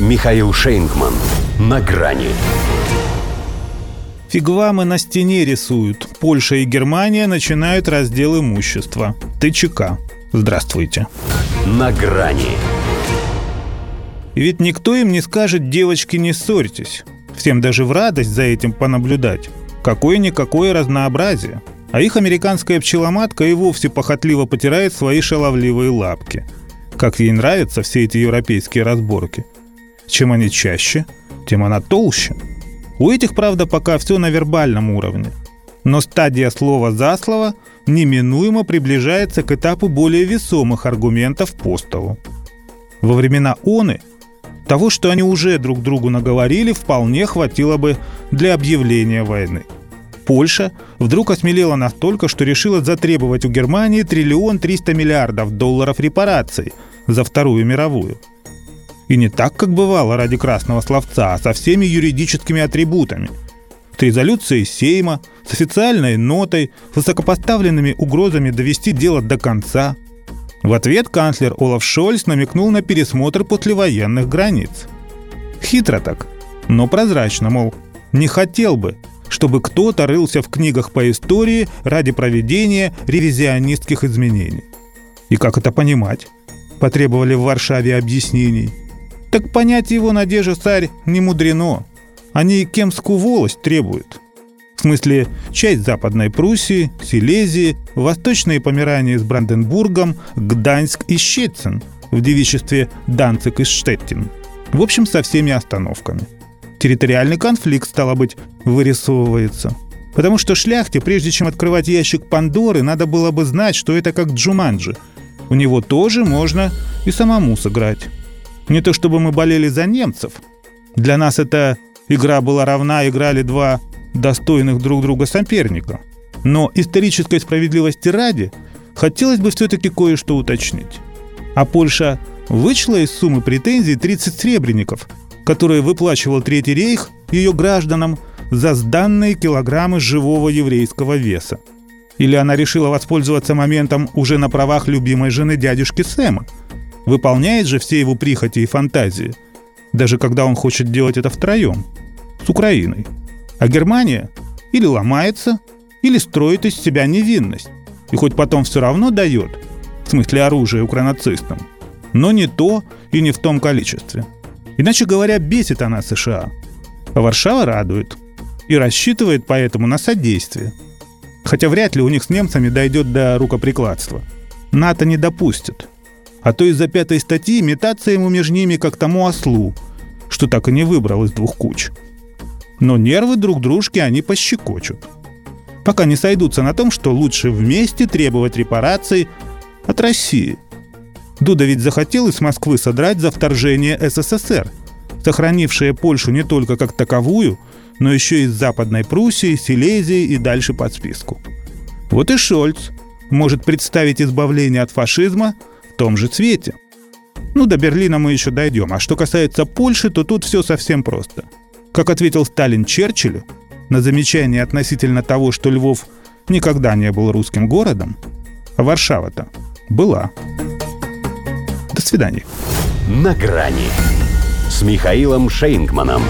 Михаил Шейнгман. На грани. Фигвамы на стене рисуют. Польша и Германия начинают раздел имущества. ТЧК. Здравствуйте. На грани. Ведь никто им не скажет, девочки, не ссорьтесь. Всем даже в радость за этим понаблюдать. Какое-никакое разнообразие. А их американская пчеломатка и вовсе похотливо потирает свои шаловливые лапки. Как ей нравятся все эти европейские разборки. Чем они чаще, тем она толще. У этих, правда, пока все на вербальном уровне. Но стадия слова за слово неминуемо приближается к этапу более весомых аргументов по столу. Во времена Оны того, что они уже друг другу наговорили, вполне хватило бы для объявления войны. Польша вдруг осмелела настолько, что решила затребовать у Германии триллион триста миллиардов долларов репараций за Вторую мировую. И не так, как бывало ради красного словца, а со всеми юридическими атрибутами. С резолюцией Сейма, с официальной нотой, с высокопоставленными угрозами довести дело до конца. В ответ канцлер Олаф Шольц намекнул на пересмотр послевоенных границ. Хитро так, но прозрачно, мол, не хотел бы, чтобы кто-то рылся в книгах по истории ради проведения ревизионистских изменений. И как это понимать? Потребовали в Варшаве объяснений. Так понять его надежда царь не мудрено. Они кемскую волость требуют. В смысле, часть Западной Пруссии, Силезии, Восточные Померания с Бранденбургом, Гданьск и Щецин в девичестве Данцик и Штеттин. В общем, со всеми остановками. Территориальный конфликт, стало быть, вырисовывается. Потому что шляхте, прежде чем открывать ящик Пандоры, надо было бы знать, что это как Джуманджи. У него тоже можно и самому сыграть. Не то чтобы мы болели за немцев. Для нас эта игра была равна, играли два достойных друг друга соперника. Но исторической справедливости ради хотелось бы все-таки кое-что уточнить. А Польша вычла из суммы претензий 30 сребреников, которые выплачивал Третий рейх ее гражданам за сданные килограммы живого еврейского веса. Или она решила воспользоваться моментом уже на правах любимой жены дядюшки Сэма. Выполняет же все его прихоти и фантазии, даже когда он хочет делать это втроем, с Украиной. А Германия или ломается, или строит из себя невинность. И хоть потом все равно дает, в смысле оружия укранацистам, но не то и не в том количестве. Иначе говоря, бесит она США. А Варшава радует и рассчитывает поэтому на содействие. Хотя вряд ли у них с немцами дойдет до рукоприкладства. НАТО не допустит. А то из-за пятой статьи метаться ему между ними как тому ослу, что так и не выбрал из двух куч – но нервы друг дружки они пощекочут. Пока не сойдутся на том, что лучше вместе требовать репараций от России. Дуда ведь захотел из Москвы содрать за вторжение СССР, сохранившее Польшу не только как таковую, но еще и из Западной Пруссии, Силезии и дальше под списку. Вот и Шольц может представить избавление от фашизма том же цвете. Ну, до Берлина мы еще дойдем. А что касается Польши, то тут все совсем просто – как ответил Сталин Черчиллю на замечание относительно того, что Львов никогда не был русским городом, а Варшава-то была. До свидания. На грани с Михаилом Шейнгманом.